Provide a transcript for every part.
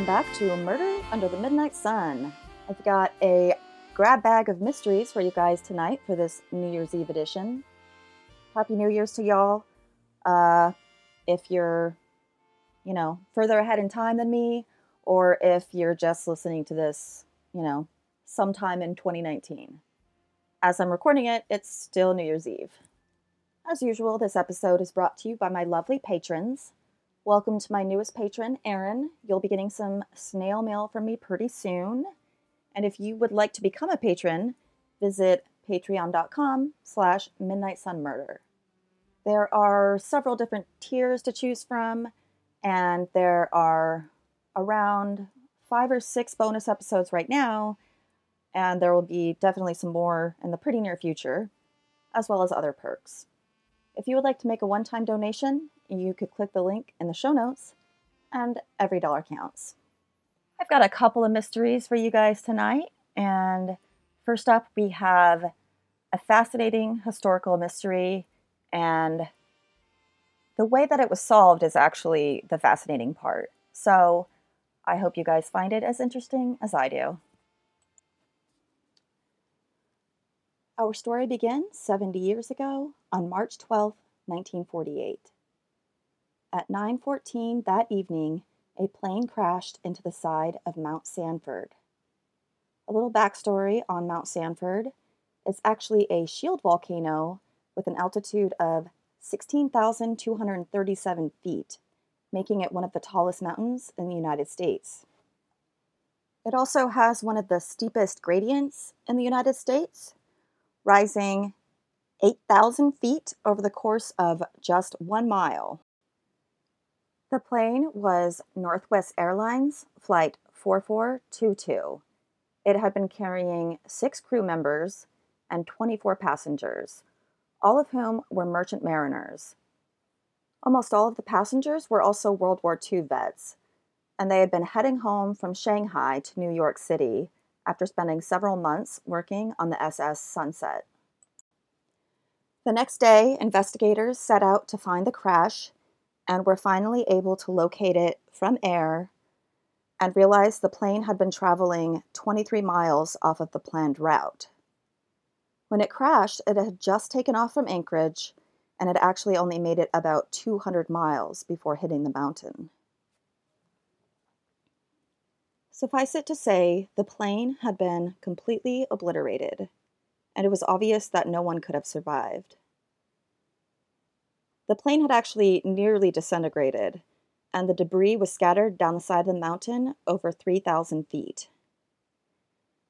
Welcome back to Murder Under the Midnight Sun. I've got a grab bag of mysteries for you guys tonight for this New Year's Eve edition. Happy New Year's to y'all. Uh, if you're, you know, further ahead in time than me, or if you're just listening to this, you know, sometime in 2019. As I'm recording it, it's still New Year's Eve. As usual, this episode is brought to you by my lovely patrons. Welcome to my newest patron, Aaron. You'll be getting some snail mail from me pretty soon. And if you would like to become a patron, visit patreon.com slash midnightsunmurder. There are several different tiers to choose from, and there are around five or six bonus episodes right now, and there will be definitely some more in the pretty near future, as well as other perks. If you would like to make a one time donation, you could click the link in the show notes, and every dollar counts. I've got a couple of mysteries for you guys tonight, and first up, we have a fascinating historical mystery, and the way that it was solved is actually the fascinating part. So I hope you guys find it as interesting as I do. Our story begins 70 years ago on March 12, 1948. At 9:14 that evening, a plane crashed into the side of Mount Sanford. A little backstory on Mount Sanford. It's actually a shield volcano with an altitude of 16,237 feet, making it one of the tallest mountains in the United States. It also has one of the steepest gradients in the United States, rising 8,000 feet over the course of just one mile. The plane was Northwest Airlines Flight 4422. It had been carrying six crew members and 24 passengers, all of whom were merchant mariners. Almost all of the passengers were also World War II vets, and they had been heading home from Shanghai to New York City after spending several months working on the SS Sunset. The next day, investigators set out to find the crash and were finally able to locate it from air and realized the plane had been traveling 23 miles off of the planned route. When it crashed, it had just taken off from Anchorage and had actually only made it about 200 miles before hitting the mountain. Suffice it to say, the plane had been completely obliterated, and it was obvious that no one could have survived. The plane had actually nearly disintegrated, and the debris was scattered down the side of the mountain over 3,000 feet.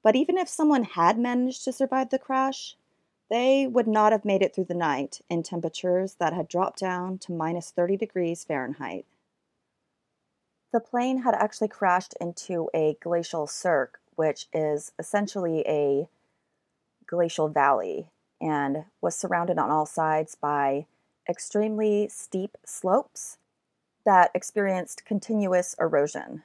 But even if someone had managed to survive the crash, they would not have made it through the night in temperatures that had dropped down to minus 30 degrees Fahrenheit. The plane had actually crashed into a glacial cirque, which is essentially a glacial valley, and was surrounded on all sides by extremely steep slopes that experienced continuous erosion.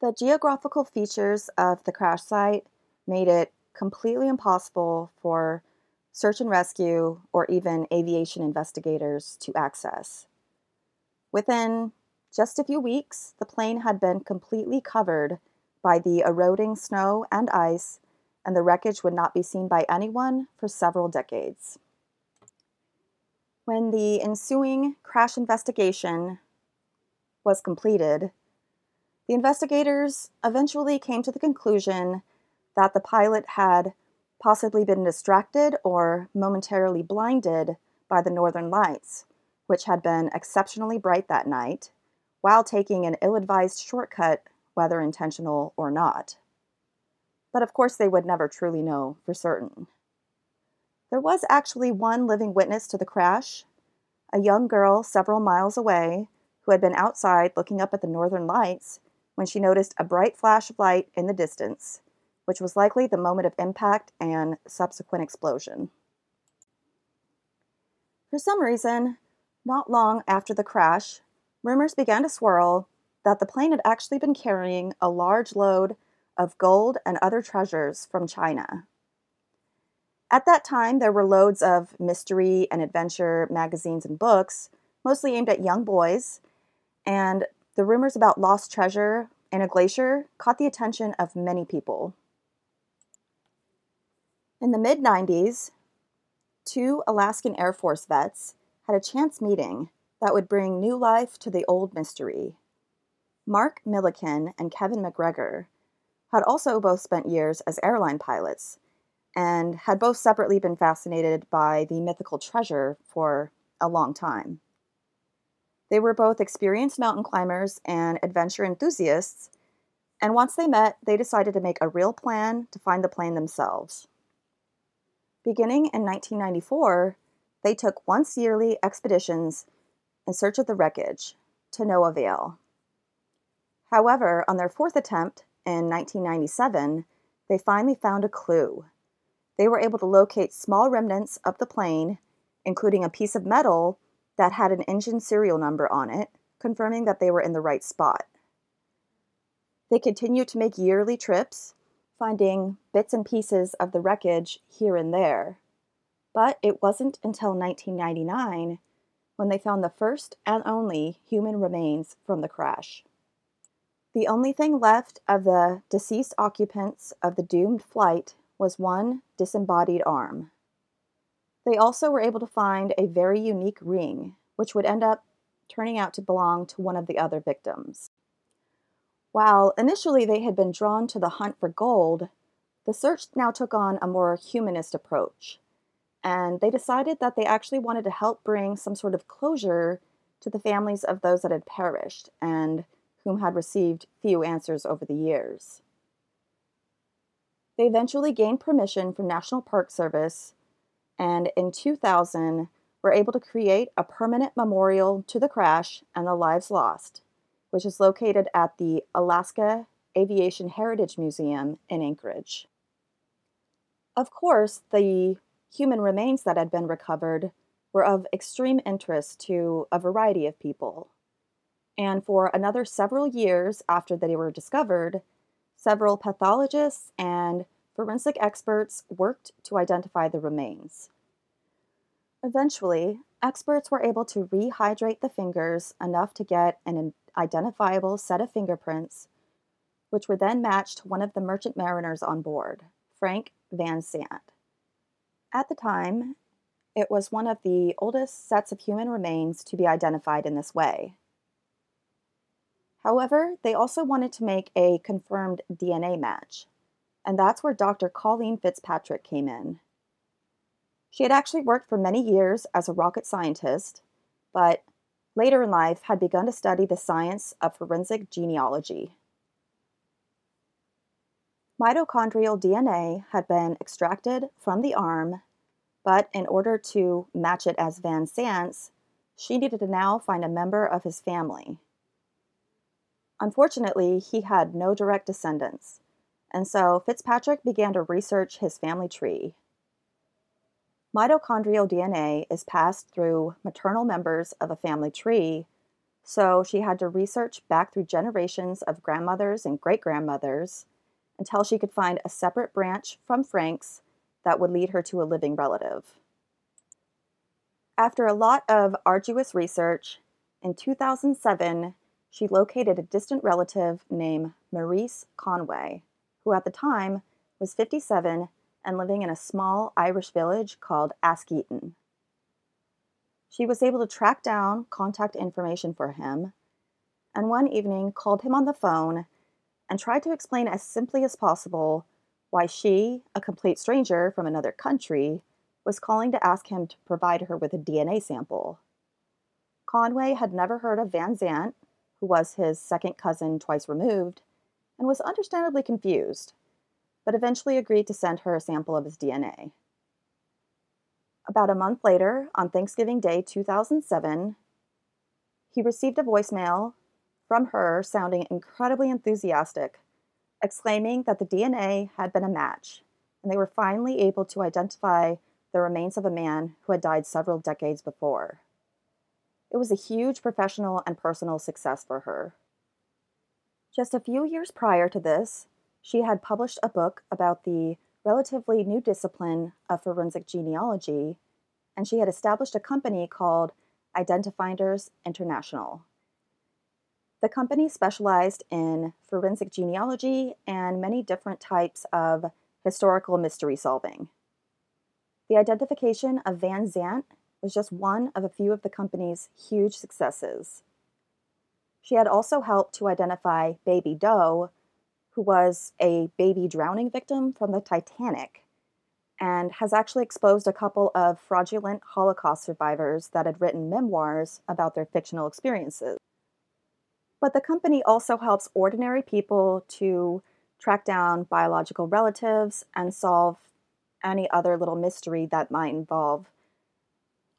The geographical features of the crash site made it completely impossible for search and rescue or even aviation investigators to access. Within just a few weeks, the plane had been completely covered by the eroding snow and ice, and the wreckage would not be seen by anyone for several decades. When the ensuing crash investigation was completed, the investigators eventually came to the conclusion that the pilot had possibly been distracted or momentarily blinded by the northern lights, which had been exceptionally bright that night, while taking an ill advised shortcut, whether intentional or not. But of course, they would never truly know for certain. There was actually one living witness to the crash, a young girl several miles away who had been outside looking up at the northern lights when she noticed a bright flash of light in the distance, which was likely the moment of impact and subsequent explosion. For some reason, not long after the crash, rumors began to swirl that the plane had actually been carrying a large load of gold and other treasures from China. At that time, there were loads of mystery and adventure magazines and books, mostly aimed at young boys, and the rumors about lost treasure in a glacier caught the attention of many people. In the mid 90s, two Alaskan Air Force vets had a chance meeting that would bring new life to the old mystery. Marc Millican and Kevin McGregor had also both spent years as airline pilots and had both separately been fascinated by the mythical treasure for a long time. They were both experienced mountain climbers and adventure enthusiasts, and once they met, they decided to make a real plan to find the plane themselves. Beginning in 1994, they took once yearly expeditions in search of the wreckage, to no avail. However, on their fourth attempt in 1997, they finally found a clue. They were able to locate small remnants of the plane, including a piece of metal that had an engine serial number on it, confirming that they were in the right spot. They continued to make yearly trips, finding bits and pieces of the wreckage here and there. But it wasn't until 1999 when they found the first and only human remains from the crash. The only thing left of the deceased occupants of the doomed flight was one disembodied arm. They also were able to find a very unique ring, which would end up turning out to belong to one of the other victims. While initially they had been drawn to the hunt for gold, the search now took on a more humanist approach, and they decided that they actually wanted to help bring some sort of closure to the families of those that had perished and whom had received few answers over the years. They eventually gained permission from National Park Service and in 2000 were able to create a permanent memorial to the crash and the lives lost, which is located at the Alaska Aviation Heritage Museum in Anchorage. Of course, the human remains that had been recovered were of extreme interest to a variety of people. And for another several years after they were discovered, several pathologists and forensic experts worked to identify the remains. Eventually, experts were able to rehydrate the fingers enough to get an identifiable set of fingerprints, which were then matched to one of the merchant mariners on board, Frank Van Zandt. At the time, it was one of the oldest sets of human remains to be identified in this way. However, they also wanted to make a confirmed DNA match, and that's where Dr. Colleen Fitzpatrick came in. She had actually worked for many years as a rocket scientist, but later in life had begun to study the science of forensic genealogy. Mitochondrial DNA had been extracted from the arm, but in order to match it as Van Zandt's, she needed to now find a member of his family. Unfortunately, he had no direct descendants, and so Fitzpatrick began to research his family tree. Mitochondrial DNA is passed through maternal members of a family tree, so she had to research back through generations of grandmothers and great grandmothers until she could find a separate branch from Frank's that would lead her to a living relative. After a lot of arduous research, in 2007, she located a distant relative named Maurice Conway, who at the time was 57 and living in a small Irish village called Askeaton. She was able to track down contact information for him, and one evening called him on the phone and tried to explain as simply as possible why she, a complete stranger from another country, was calling to ask him to provide her with a DNA sample. Conway had never heard of Van Zandt, who was his second cousin twice removed, and was understandably confused but eventually agreed to send her a sample of his DNA. About a month later, on Thanksgiving Day 2007, he received a voicemail from her sounding incredibly enthusiastic, exclaiming that the DNA had been a match, and they were finally able to identify the remains of a man who had died several decades before. It was a huge professional and personal success for her. Just a few years prior to this, she had published a book about the relatively new discipline of forensic genealogy, and she had established a company called Identifinders International. The company specialized in forensic genealogy and many different types of historical mystery solving. The identification of Van Zandt was just one of a few of the company's huge successes. She had also helped to identify Baby Doe, who was a baby drowning victim from the Titanic and has actually exposed a couple of fraudulent Holocaust survivors that had written memoirs about their fictional experiences. But the company also helps ordinary people to track down biological relatives and solve any other little mystery that might involve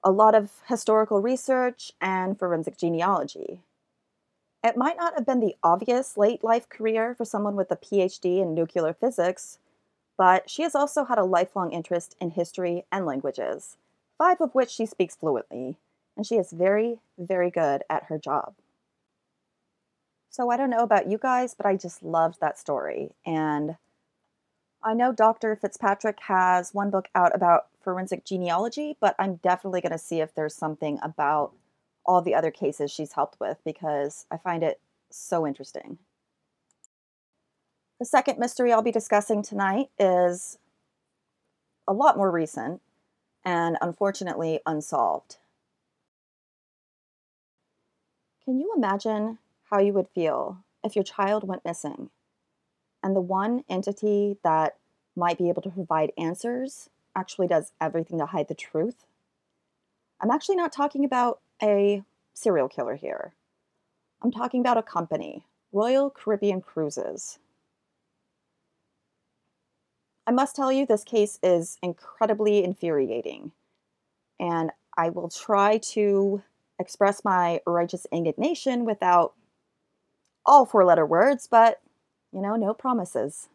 a lot of historical research and forensic genealogy. It might not have been the obvious late life career for someone with a PhD in nuclear physics, but she has also had a lifelong interest in history and languages, five of which she speaks fluently, and she is very, very good at her job. So I don't know about you guys, but I just loved that story. And I know Dr. Fitzpatrick has one book out about forensic genealogy, but I'm definitely going to see if there's something about all the other cases she's helped with because I find it so interesting. The second mystery I'll be discussing tonight is a lot more recent and unfortunately unsolved. Can you imagine how you would feel if your child went missing and the one entity that might be able to provide answers actually does everything to hide the truth? I'm actually not talking about a serial killer here. I'm talking about a company, Royal Caribbean Cruises. I must tell you, this case is incredibly infuriating, and I will try to express my righteous indignation without all four letter words, but you know, no promises.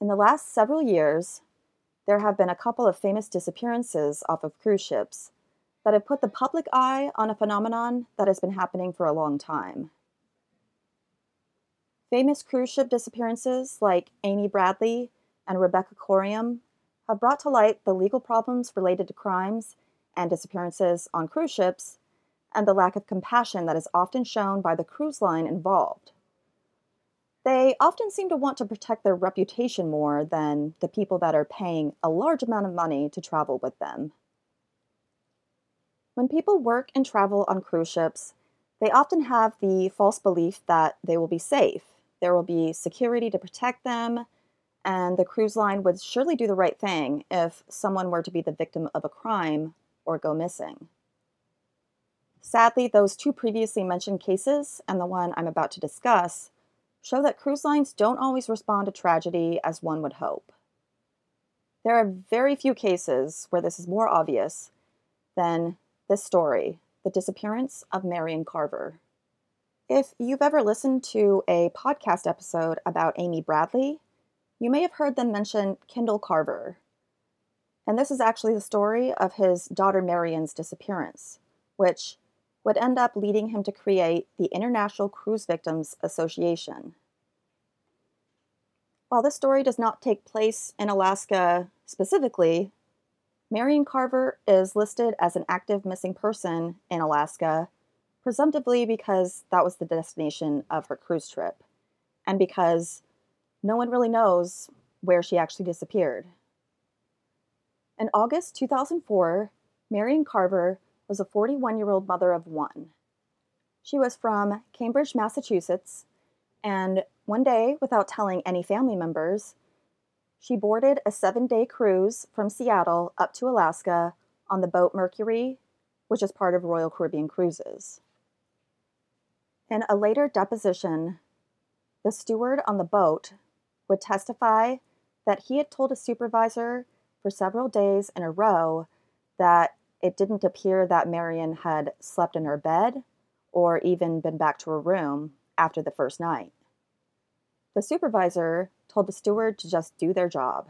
In the last several years, there have been a couple of famous disappearances off of cruise ships that have put the public eye on a phenomenon that has been happening for a long time. Famous cruise ship disappearances like Amy Bradley and Rebecca Coriam have brought to light the legal problems related to crimes and disappearances on cruise ships and the lack of compassion that is often shown by the cruise line involved. They often seem to want to protect their reputation more than the people that are paying a large amount of money to travel with them. When people work and travel on cruise ships, they often have the false belief that they will be safe, there will be security to protect them, and the cruise line would surely do the right thing if someone were to be the victim of a crime or go missing. Sadly, those two previously mentioned cases and the one I'm about to discuss show that cruise lines don't always respond to tragedy as one would hope. There are very few cases where this is more obvious than this story, The Disappearance of Merrian Carver. If you've ever listened to a podcast episode about Amy Bradley, you may have heard them mention Kendall Carver. And this is actually the story of his daughter Merrian's disappearance, which would end up leading him to create the International Cruise Victims Association. While this story does not take place in Alaska specifically, Merrian Carver is listed as an active missing person in Alaska presumptively because that was the destination of her cruise trip, and because no one really knows where she actually disappeared. In August 2004, Merrian Carver was a 41 year old mother of one. She was from Cambridge, Massachusetts, and one day, without telling any family members, she boarded a seven day cruise from Seattle up to Alaska on the boat Mercury, which is part of Royal Caribbean Cruises. In a later deposition, the steward on the boat would testify that he had told a supervisor for several days in a row that it didn't appear that Merrian had slept in her bed or even been back to her room after the first night. The supervisor told the steward to just do their job.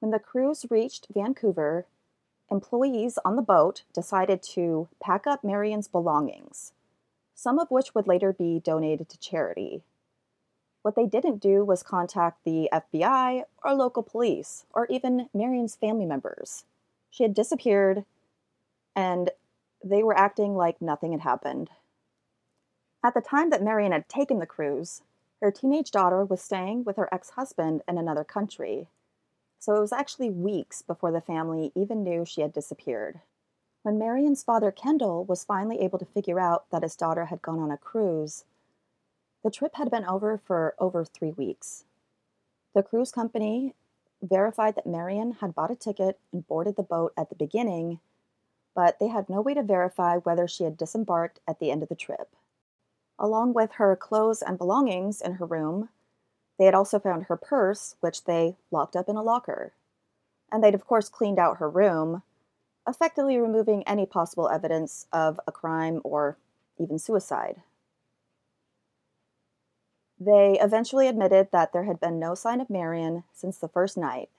When the cruise reached Vancouver, employees on the boat decided to pack up Merrian's belongings, some of which would later be donated to charity. What they didn't do was contact the FBI or local police or even Merrian's family members. She had disappeared and they were acting like nothing had happened. At the time that Merrian had taken the cruise, her teenage daughter was staying with her ex husband in another country, so it was actually weeks before the family even knew she had disappeared. When Merrian's father, Kendall, was finally able to figure out that his daughter had gone on a cruise, the trip had been over for over three weeks. The cruise company verified that Merrian had bought a ticket and boarded the boat at the beginning, but they had no way to verify whether she had disembarked at the end of the trip. Along with her clothes and belongings in her room, they had also found her purse, which they locked up in a locker. And they'd, of course, cleaned out her room, effectively removing any possible evidence of a crime or even suicide. They eventually admitted that there had been no sign of Merrian since the first night,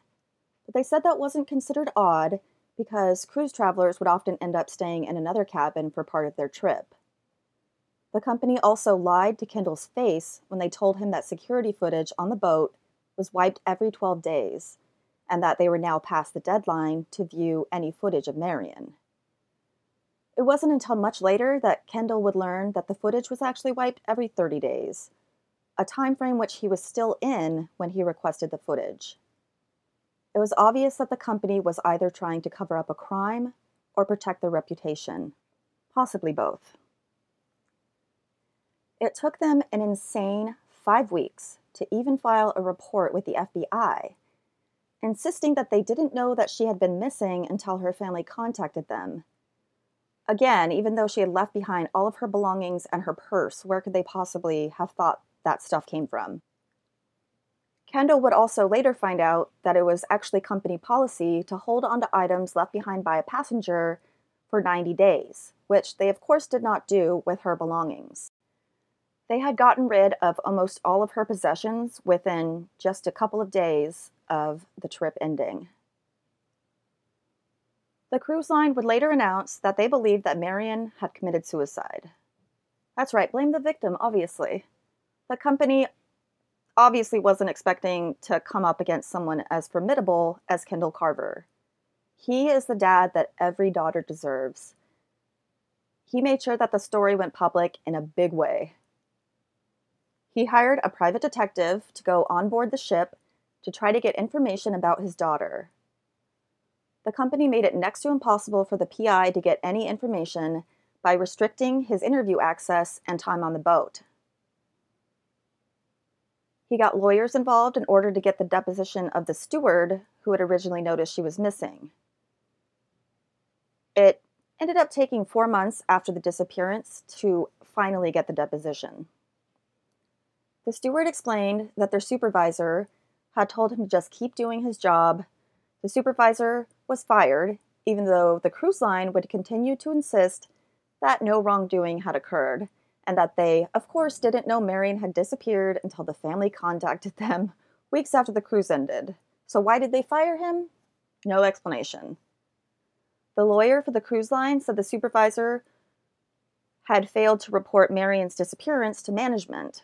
but they said that wasn't considered odd because cruise travelers would often end up staying in another cabin for part of their trip. The company also lied to Kendall's face when they told him that security footage on the boat was wiped every 12 days and that they were now past the deadline to view any footage of Merrian. It wasn't until much later that Kendall would learn that the footage was actually wiped every 30 days, a time frame which he was still in when he requested the footage. It was obvious that the company was either trying to cover up a crime or protect their reputation, possibly both. It took them an insane five weeks to even file a report with the FBI, insisting that they didn't know that she had been missing until her family contacted them. Again, even though she had left behind all of her belongings and her purse, where could they possibly have thought that stuff came from. Kendall would also later find out that it was actually company policy to hold onto items left behind by a passenger for 90 days, which they of course did not do with her belongings. They had gotten rid of almost all of her possessions within just a couple of days of the trip ending. The cruise line would later announce that they believed that Merrian had committed suicide. That's right, blame the victim, obviously the company obviously wasn't expecting to come up against someone as formidable as Kendall Carver. He is the dad that every daughter deserves. He made sure that the story went public in a big way. He hired a private detective to go on board the ship to try to get information about his daughter. The company made it next to impossible for the PI to get any information by restricting his interview access and time on the boat. He got lawyers involved in order to get the deposition of the steward who had originally noticed she was missing. It ended up taking four months after the disappearance to finally get the deposition. The steward explained that their supervisor had told him to just keep doing his job. The supervisor was fired, even though the cruise line would continue to insist that no wrongdoing had occurred and that they, of course, didn't know Merrian had disappeared until the family contacted them weeks after the cruise ended. So, why did they fire him? No explanation. The lawyer for the cruise line said the supervisor had failed to report Merrian's disappearance to management,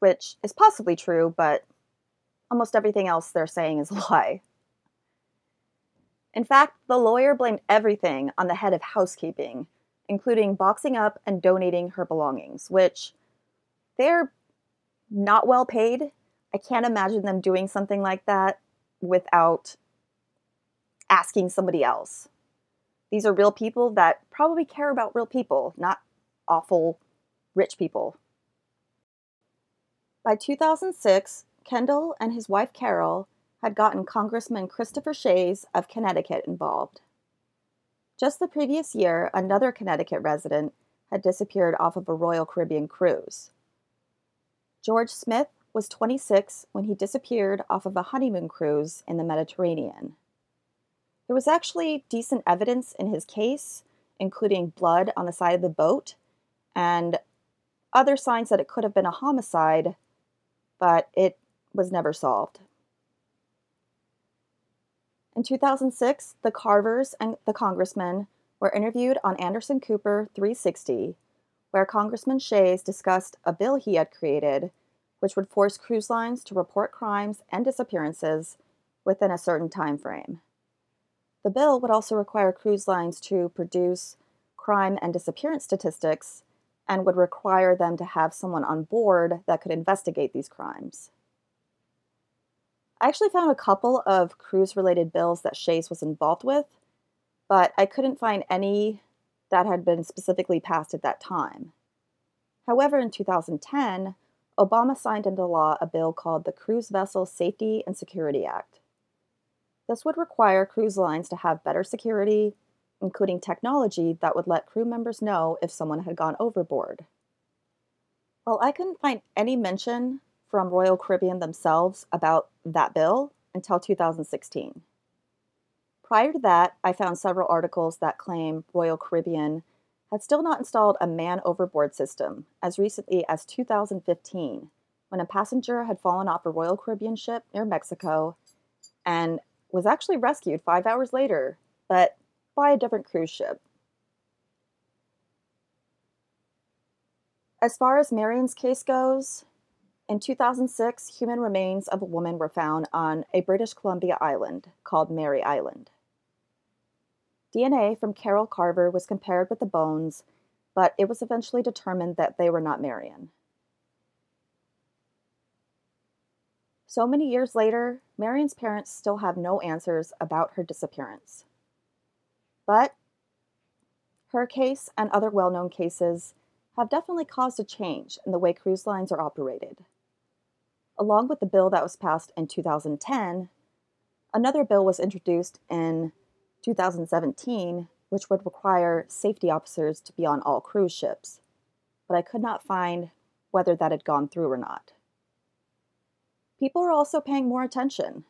which is possibly true, but almost everything else they're saying is a lie. In fact, the lawyer blamed everything on the head of housekeeping, including boxing up and donating her belongings, which they're not well paid. I can't imagine them doing something like that without asking somebody else. These are real people that probably care about real people, not awful rich people. By 2006, Kendall and his wife Carol had gotten Congressman Christopher Shays of Connecticut involved. Just the previous year, another Connecticut resident had disappeared off of a Royal Caribbean cruise. George Smith was 26 when he disappeared off of a honeymoon cruise in the Mediterranean. There was actually decent evidence in his case, including blood on the side of the boat and other signs that it could have been a homicide, but it was never solved. In 2006, the Carvers and the congressman were interviewed on Anderson Cooper 360, where Congressman Shays discussed a bill he had created which would force cruise lines to report crimes and disappearances within a certain time frame. The bill would also require cruise lines to produce crime and disappearance statistics and would require them to have someone on board that could investigate these crimes. I actually found a couple of cruise related bills that Shays was involved with, but I couldn't find any that had been specifically passed at that time. However, in 2010, Obama signed into law a bill called the Cruise Vessel Safety and Security Act. This would require cruise lines to have better security, including technology that would let crew members know if someone had gone overboard. Well, I couldn't find any mention from Royal Caribbean themselves about that bill until 2016. Prior to that, I found several articles that claim Royal Caribbean had still not installed a man overboard system as recently as 2015 when a passenger had fallen off a Royal Caribbean ship near Mexico and was actually rescued five hours later, but by a different cruise ship. As far as Merrian's case goes, in 2006, human remains of a woman were found on a British Columbia island called Mary Island. DNA from Carol Carver was compared with the bones, but it was eventually determined that they were not Merrian. So many years later, Merrian's parents still have no answers about her disappearance. But her case and other well known cases have definitely caused a change in the way cruise lines are operated. Along with the bill that was passed in 2010, another bill was introduced in 2017, which would require safety officers to be on all cruise ships, but I could not find whether that had gone through or not. People are also paying more attention.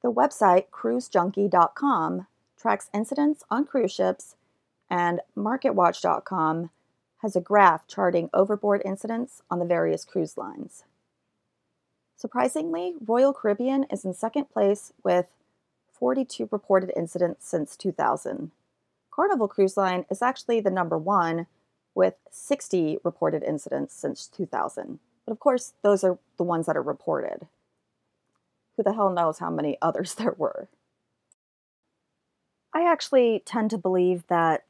The website cruisejunkie.com tracks incidents on cruise ships, and marketwatch.com has a graph charting overboard incidents on the various cruise lines. Surprisingly, Royal Caribbean is in second place with 42 reported incidents since 2000. Carnival Cruise Line is actually the number one with 60 reported incidents since 2000. But of course, those are the ones that are reported. Who the hell knows how many others there were? I actually tend to believe that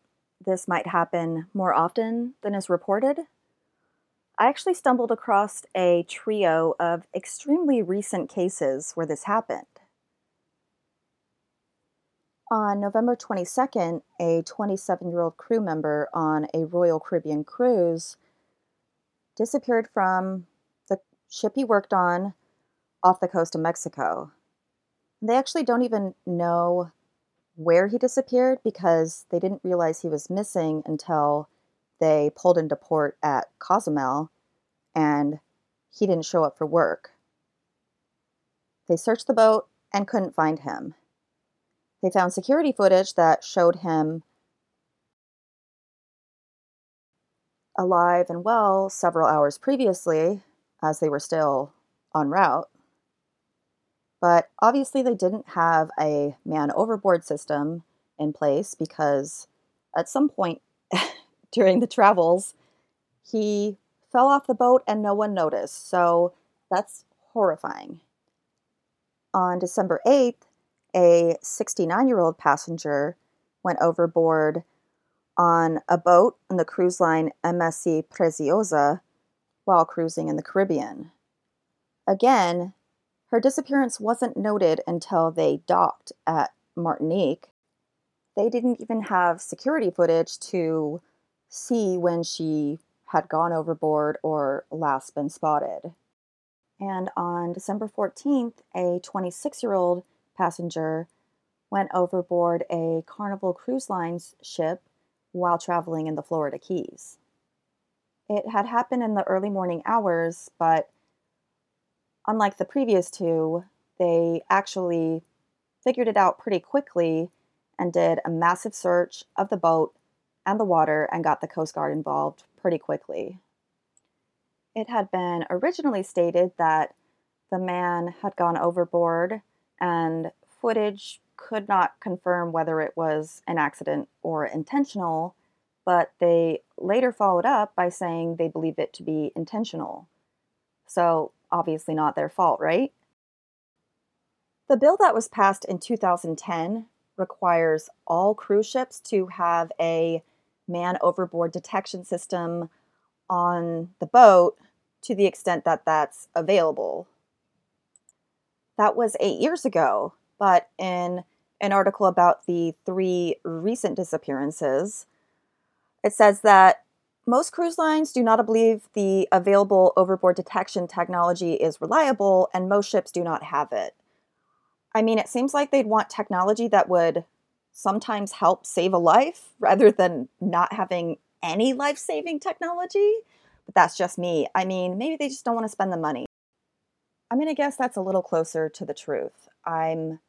this might happen more often than is reported. I actually stumbled across a trio of extremely recent cases where this happened. On November 22nd, a 27 year old crew member on a Royal Caribbean cruise disappeared from the ship he worked on off the coast of Mexico. They actually don't even know where he disappeared because they didn't realize he was missing until they pulled into port at Cozumel and he didn't show up for work. They searched the boat and couldn't find him. They found security footage that showed him alive and well several hours previously as they were still en route. But obviously, they didn't have a man overboard system in place because at some point during the travels, he fell off the boat and no one noticed. So that's horrifying. On December 8th, a 69 year old passenger went overboard on a boat on the cruise line MSC Preciosa while cruising in the Caribbean. Again, her disappearance wasn't noted until they docked at Martinique. They didn't even have security footage to see when she had gone overboard or last been spotted. And on December 14th, a 26 year old passenger went overboard a Carnival Cruise Lines ship while traveling in the Florida Keys. It had happened in the early morning hours, but unlike the previous two, they actually figured it out pretty quickly and did a massive search of the boat and the water and got the Coast Guard involved pretty quickly. It had been originally stated that the man had gone overboard and footage could not confirm whether it was an accident or intentional, but they later followed up by saying they believed it to be intentional. So, obviously, not their fault, right? The bill that was passed in 2010 requires all cruise ships to have a man overboard detection system on the boat to the extent that that's available. That was eight years ago, but in an article about the three recent disappearances, it says that most cruise lines do not believe the available overboard detection technology is reliable, and most ships do not have it. I mean, it seems like they'd want technology that would sometimes help save a life rather than not having any life saving technology. But that's just me. I mean, maybe they just don't want to spend the money. I'm going to guess that's a little closer to the truth. I'm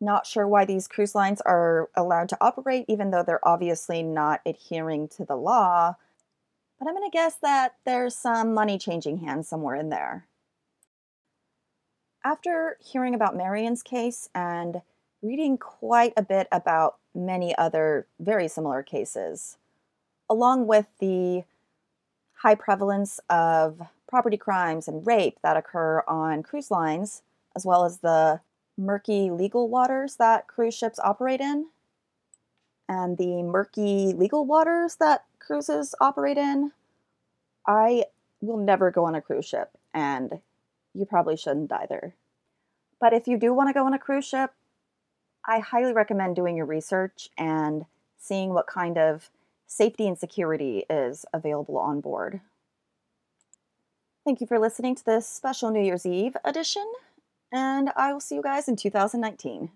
not sure why these cruise lines are allowed to operate, even though they're obviously not adhering to the law. But I'm going to guess that there's some money changing hands somewhere in there. After hearing about Merrian's case and reading quite a bit about many other very similar cases, along with the high prevalence of property crimes and rape that occur on cruise lines, as well as the murky legal waters that cruise ships operate in, and the murky legal waters that cruises operate in, I will never go on a cruise ship, and you probably shouldn't either. But if you do want to go on a cruise ship, I highly recommend doing your research and seeing what kind of safety and security is available on board. Thank you for listening to this special New Year's Eve edition, and I will see you guys in 2019.